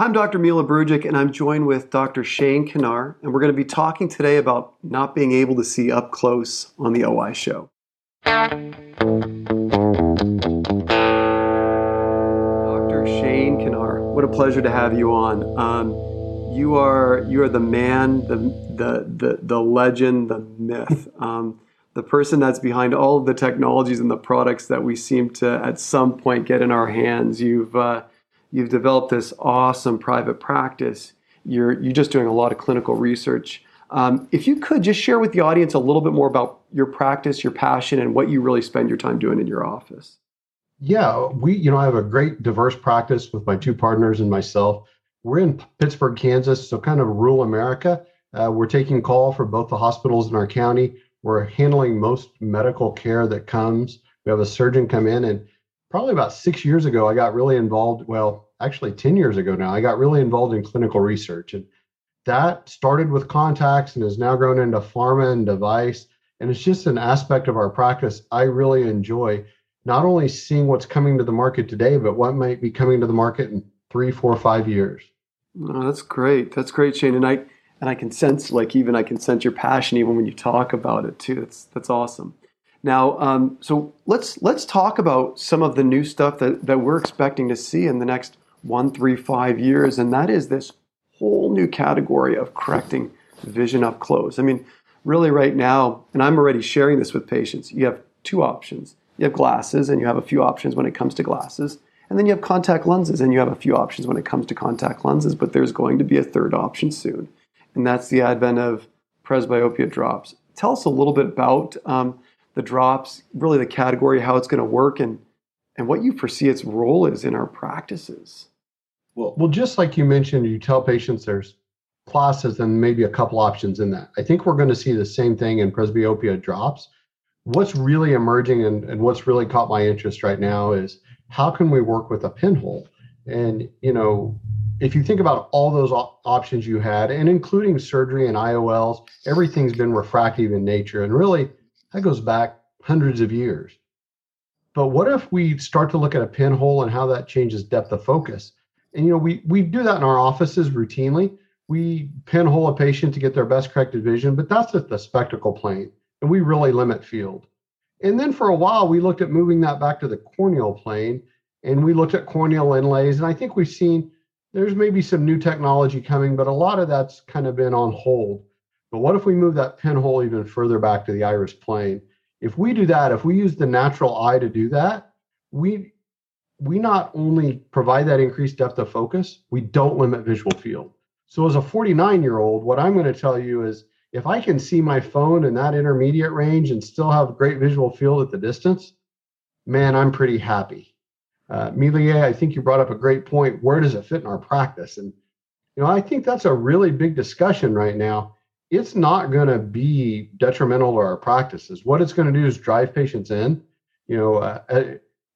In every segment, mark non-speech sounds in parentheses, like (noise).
I'm Dr. Mile Brujic, and I'm joined with Dr. Shane Kannarr, and we're going to be talking today about not being able to see up close on the OI show. Dr. Shane Kannarr, what a pleasure to have you on. Um, you are you are the man, the the the, the legend, the myth, (laughs) um, the person that's behind all of the technologies and the products that we seem to at some point get in our hands. You've uh, You've developed this awesome private practice. You're, you're just doing a lot of clinical research. Um, if you could just share with the audience a little bit more about your practice, your passion, and what you really spend your time doing in your office. Yeah, we, you know, I have a great diverse practice with my two partners and myself. We're in Pittsburg, Kansas, so kind of rural America. Uh, we're taking call for both the hospitals in our county. We're handling most medical care that comes. We have a surgeon come in and probably about six years ago, I got really involved. Well, actually, 10 years ago now, I got really involved in clinical research. And that started with contacts and has now grown into pharma and device. And it's just an aspect of our practice I really enjoy, not only seeing what's coming to the market today, but what might be coming to the market in three, four, five years. Oh, that's great. That's great, Shane. And I and I can sense like even I can sense your passion even when you talk about it too. That's that's awesome. Now, um, so let's let's talk about some of the new stuff that, that we're expecting to see in the next one, three, five years, and that is this whole new category of correcting vision up close. I mean, really, right now, and I'm already sharing this with patients. You have two options. You have glasses, and you have a few options when it comes to glasses, and then you have contact lenses, and you have a few options when it comes to contact lenses. But there's going to be a third option soon, and that's the advent of presbyopia drops. Tell us a little bit about. Um, the drops, really the category, how it's going to work, and and what you foresee its role is in our practices. Well, well, just like you mentioned, you tell patients there's classes and maybe a couple options in that. I think we're going to see the same thing in presbyopia drops. What's really emerging and, and what's really caught my interest right now is how can we work with a pinhole? And you know, if you think about all those op- options you had, and including surgery and IOLs, everything's been refractive in nature. And really, that goes back hundreds of years. But what if we start to look at a pinhole and how that changes depth of focus? And you know, we we do that in our offices routinely. We pinhole a patient to get their best corrected vision, but that's at the spectacle plane, and we really limit field. And then for a while, we looked at moving that back to the corneal plane, and we looked at corneal inlays. And I think we've seen there's maybe some new technology coming, but a lot of that's kind of been on hold. But what if we move that pinhole even further back to the iris plane? If we do that, if we use the natural eye to do that, we we not only provide that increased depth of focus, we don't limit visual field. So as a 49 year old, what I'm going to tell you is if I can see my phone in that intermediate range and still have great visual field at the distance, man, I'm pretty happy. Uh, Milie, I think you brought up a great point. Where does it fit in our practice? And you know, I think that's a really big discussion right now it's not going to be detrimental to our practices. What it's going to do is drive patients in. You know, uh, uh,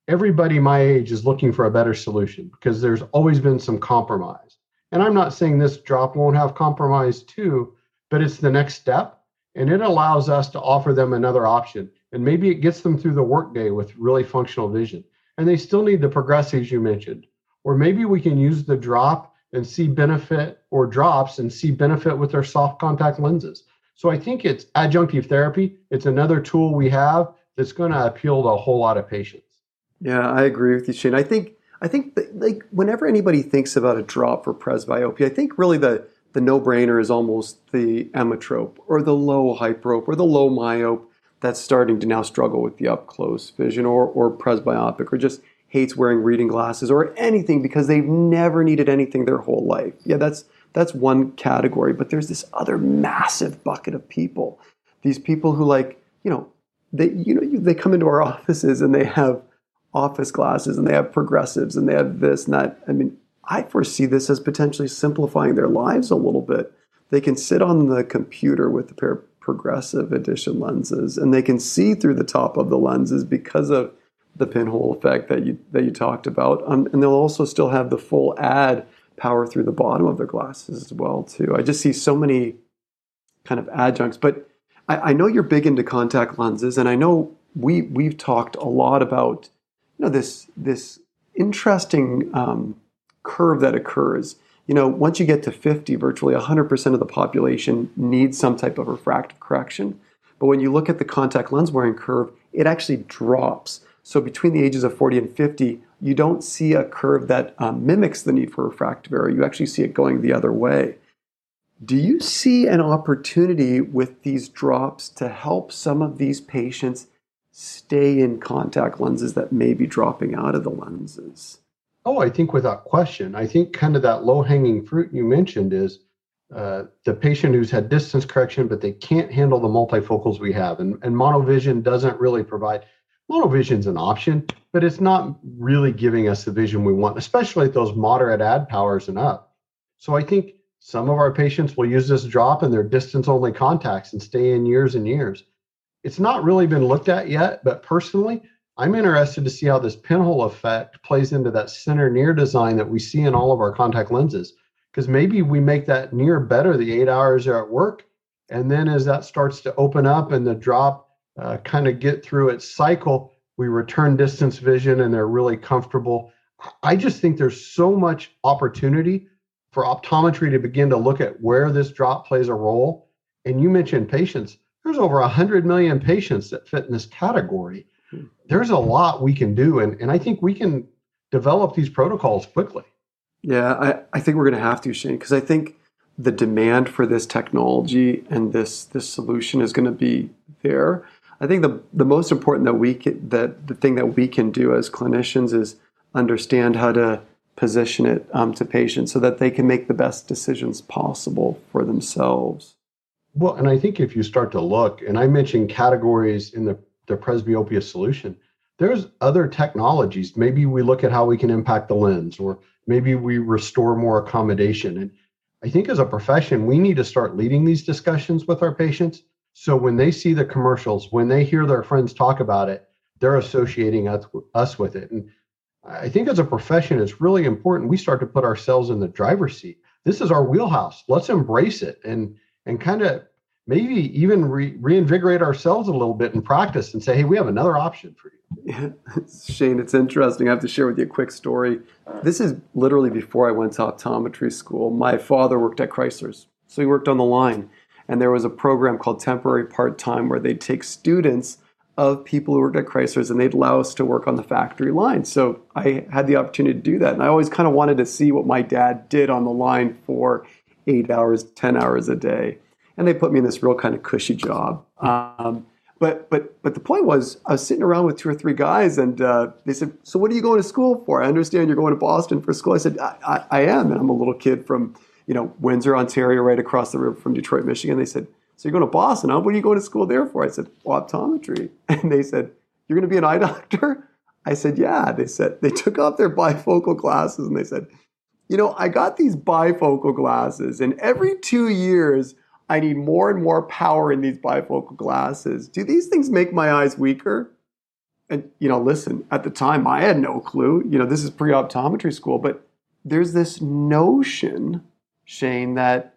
everybody my age is looking for a better solution because there's always been some compromise. And I'm not saying this drop won't have compromise too, but it's the next step. And it allows us to offer them another option. And maybe it gets them through the workday with really functional vision. And they still need the progressives you mentioned. Or maybe we can use the drop and see benefit or drops and see benefit with their soft contact lenses. So I think it's adjunctive therapy. It's another tool we have that's going to appeal to a whole lot of patients. Yeah, I agree with you, Shane. I think I think that, like whenever anybody thinks about a drop for presbyopia, I think really the the no-brainer is almost the emmetrope or the low hyperope or the low myope that's starting to now struggle with the up close vision or or presbyopic or just hates wearing reading glasses or anything because they've never needed anything their whole life. Yeah, that's that's one category, but there's this other massive bucket of people. These people who like, you know, they you know, they come into our (laughs) offices and they have office glasses and they have progressives and they have this and that. I mean, I foresee this as potentially simplifying their lives a little bit. They can sit on the computer with a pair of progressive addition lenses and they can see through the top of the lenses because of the pinhole effect that you that you talked about, um, and they'll also still have the full ad power through the bottom of their glasses as well too. I just see so many kind of adjuncts, but I, I know you're big into contact lenses, and I know we we've talked a lot about you know this this interesting um, curve that occurs you know, once you get to 50, virtually 100% of the population needs some type of refractive correction. But when you look at the contact lens wearing curve, it actually drops. So between the ages of 40 and 50, you don't see a curve that um, mimics the need for refractive error. You actually see it going the other way. Do you see an opportunity with these drops to help some of these patients stay in contact lenses that may be dropping out of the lenses? Oh, I think without question. I think kind of that low hanging fruit you mentioned is uh, the patient who's had distance correction, but they can't handle the multifocals we have. And, and monovision doesn't really provide, monovision's an option, but it's not really giving us the vision we want, especially at those moderate ad powers and up. So I think some of our patients will use this drop in their distance only contacts and stay in years and years. It's not really been looked at yet, but personally, I'm interested to see how this pinhole effect plays into that center near design that we see in all of our contact lenses. Because maybe we make that near better the eight hours are at work. And then as that starts to open up and the drop uh, kind of get through its cycle, we return distance vision and they're really comfortable. I just think there's so much opportunity for optometry to begin to look at where this drop plays a role. And you mentioned patients. There's over 100 million patients that fit in this category there's a lot we can do. And, and I think we can develop these protocols quickly. Yeah, I, I think we're going to have to, Shane, because I think the demand for this technology and this this solution is going to be there. I think the the most important that we can, that the thing that we can do as clinicians is understand how to position it um, to patients so that they can make the best decisions possible for themselves. Well, and I think if you start to look, and I mentioned categories in the the presbyopia solution. There's other technologies. Maybe we look at how we can impact the lens, or maybe we restore more accommodation. And I think as a profession, we need to start leading these discussions with our patients. So when they see the commercials, when they hear their friends talk about it, they're associating us, us with it. And I think as a profession, it's really important we start to put ourselves in the driver's seat. This is our wheelhouse. Let's embrace it and and kind of maybe even re- reinvigorate ourselves a little bit in practice and say, hey, we have another option for you. Yeah, (laughs) Shane, it's interesting. I have to share with you a quick story. This is literally before I went to optometry school. My father worked at Chrysler's, so he worked on the line. And there was a program called Temporary Part Time where they'd take students of people who worked at Chrysler's and they'd allow us to work on the factory line. So I had the opportunity to do that. And I always kind of wanted to see what my dad did on the line for eight hours, 10 hours a day and they put me in this real kind of cushy job. Um, but but but the point was, I was sitting around with two or three guys, and uh, they said, "So what are you going to school for?" I understand you're going to Boston for school. I said, I, I, I, am," and I'm a little kid from you know Windsor, Ontario, right across the river from Detroit, Michigan. They said, "So you're going to Boston? Huh? What are you going to school there for?" I said, "Optometry," (laughs) and they said, "You're going to be an eye (laughs) doctor?" I said, "Yeah." They said they took off their bifocal glasses and they said, "You know, I got these bifocal glasses, and every two years." I need more and more power in these bifocal glasses. Do these things make my eyes weaker? And, you know, listen, at the time I had no clue. You know, this is pre optometry school, but there's this notion, Shane, that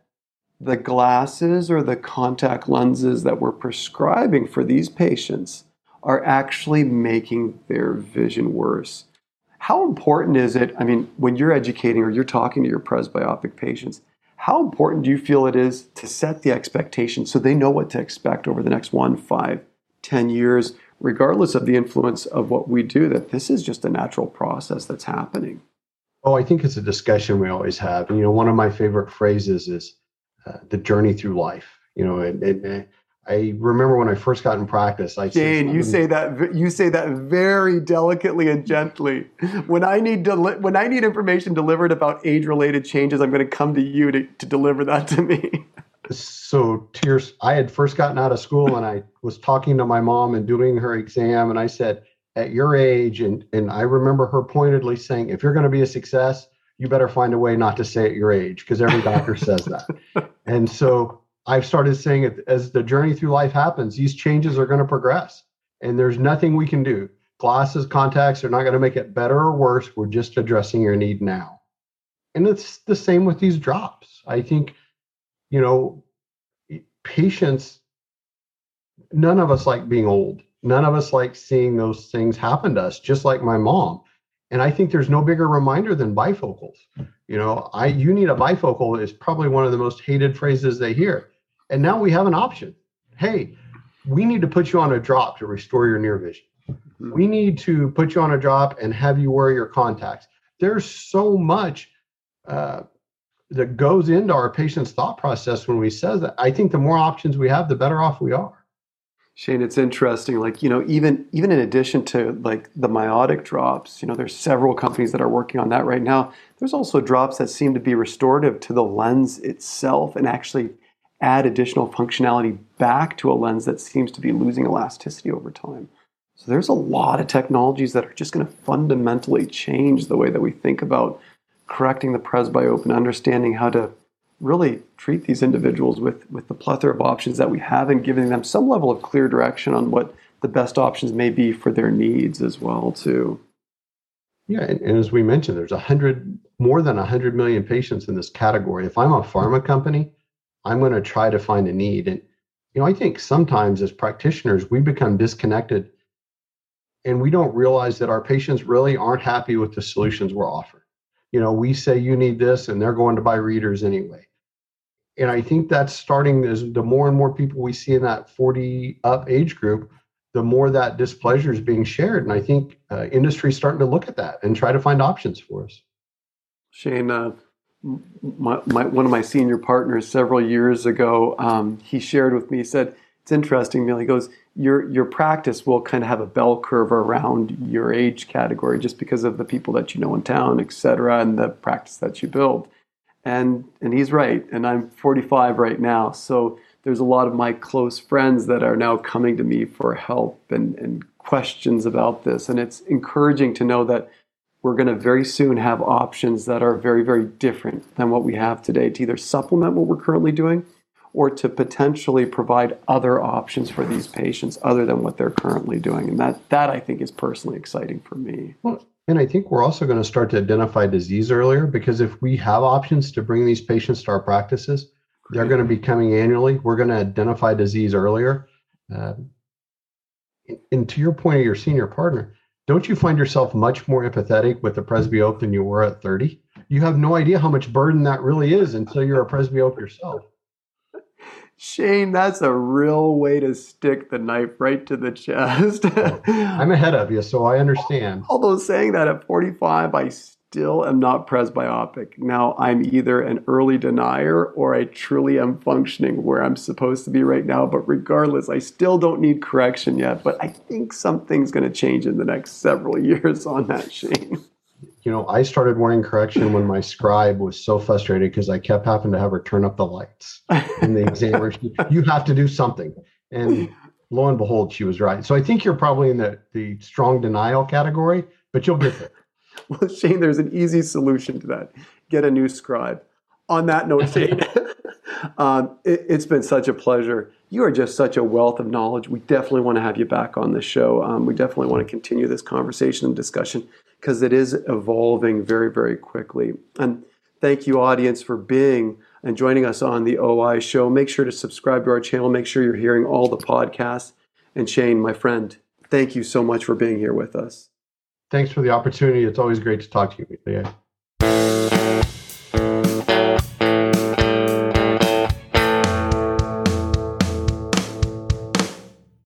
the glasses or the contact lenses that we're prescribing for these patients are actually making their vision worse. How important is it? I mean, when you're educating or you're talking to your presbyopic patients, how important do you feel it is to set the expectation so they know what to expect over the next one, five, ten years, regardless of the influence of what we do, that this is just a natural process that's happening? Oh, I think it's a discussion we always have. And, you know, one of my favorite phrases is uh, the journey through life. You know, and, I remember when I first got in practice. I Jane, you say that you say that very delicately and gently. When I need deli- when I need information delivered about age-related changes, I'm going to come to you to, to deliver that to me. So, tears. I had first gotten out of school, and I was talking to my mom and doing her exam, and I said, "At your age," and and I remember her pointedly saying, "If you're going to be a success, you better find a way not to say at your age, because every doctor (laughs) says that." And so I've started saying it as the journey through life happens, these changes are going to progress and there's nothing we can do. Glasses, contacts are not going to make it better or worse. We're just addressing your need now. And it's the same with these drops. I think, you know, patients, none of us like being old. None of us like seeing those things happen to us, just like my mom. And I think there's no bigger reminder than bifocals. You know, I you need a bifocal is probably one of the most hated phrases they hear. And now we have an option. Hey, we need to put you on a drop to restore your near vision. Mm-hmm. We need to put you on a drop and have you wear your contacts. There's so much uh, that goes into our patient's thought process when we says that. I think the more options we have, the better off we are. Shane, it's interesting. Like you know, even even in addition to like the miotic drops, you know, there's several companies that are working on that right now. There's also drops that seem to be restorative to the lens itself and actually add additional functionality back to a lens that seems to be losing elasticity over time. So there's a lot of technologies that are just going to fundamentally change the way that we think about correcting the presbyope and understanding how to really treat these individuals with, with the plethora of options that we have and giving them some level of clear direction on what the best options may be for their needs as well too. Yeah, and, and as we mentioned, there's a hundred more than a hundred million patients in this category. If I'm a pharma company, I'm going to try to find a need. And you know, I think sometimes as practitioners, we become disconnected and we don't realize that our patients really aren't happy with the solutions we're offering. You know, we say you need this and they're going to buy readers anyway. And I think that's starting as the more and more people we see in that 40 up age group, the more that displeasure is being shared. And I think uh, industry is starting to look at that and try to find options for us. Shane, uh, my, my, one of my senior partners several years ago, um, he shared with me, said, it's interesting, Neil. He goes, your your practice will kind of have a bell curve around your age category just because of the people that you know in town, et cetera, and the practice that you build. And and he's right. And I'm 45 right now, so there's a lot of my close friends that are now coming to me for help and, and questions about this. And it's encouraging to know that we're going to very soon have options that are very, very different than what we have today to either supplement what we're currently doing or to potentially provide other options for these patients other than what they're currently doing. And that, that I think is personally exciting for me. Well, and I think we're also going to start to identify disease earlier because if we have options to bring these patients to our practices, Great. they're going to be coming annually. We're going to identify disease earlier. Uh, and to your point of your senior partner, don't you find yourself much more empathetic with the presbyope than you were at 30? You have no idea how much burden that really is until you're a presbyope yourself. Shane, that's a real way to stick the knife right to the chest. (laughs) I'm ahead of you, so I understand. Although saying that at 45, I still am not presbyopic. Now, I'm either an early denier or I truly am functioning where I'm supposed to be right now. But regardless, I still don't need correction yet. But I think something's going to change in the next several (laughs) years on that, Shane you know, I started wearing correction when my scribe was so frustrated because I kept having to have her turn up the lights in the exam. Room. (laughs) You have to do something. And lo and behold, she was right. So I think you're probably in the, the strong denial category, but you'll get there. (laughs) Well, Shane, there's an easy solution to that. Get a new scribe. On that note, Shane, (laughs) um, it, has been such a pleasure. You are just such a wealth of knowledge. We definitely want to have you back on the show. Um, we definitely want to continue this conversation and discussion because it is evolving very, very quickly. And thank you, audience, for being and joining us on the OI show. Make sure to subscribe to our channel. Make sure you're hearing all the podcasts. And Shane, my friend, thank you so much for being here with us. Thanks for the opportunity. It's always great to talk to you. Yeah.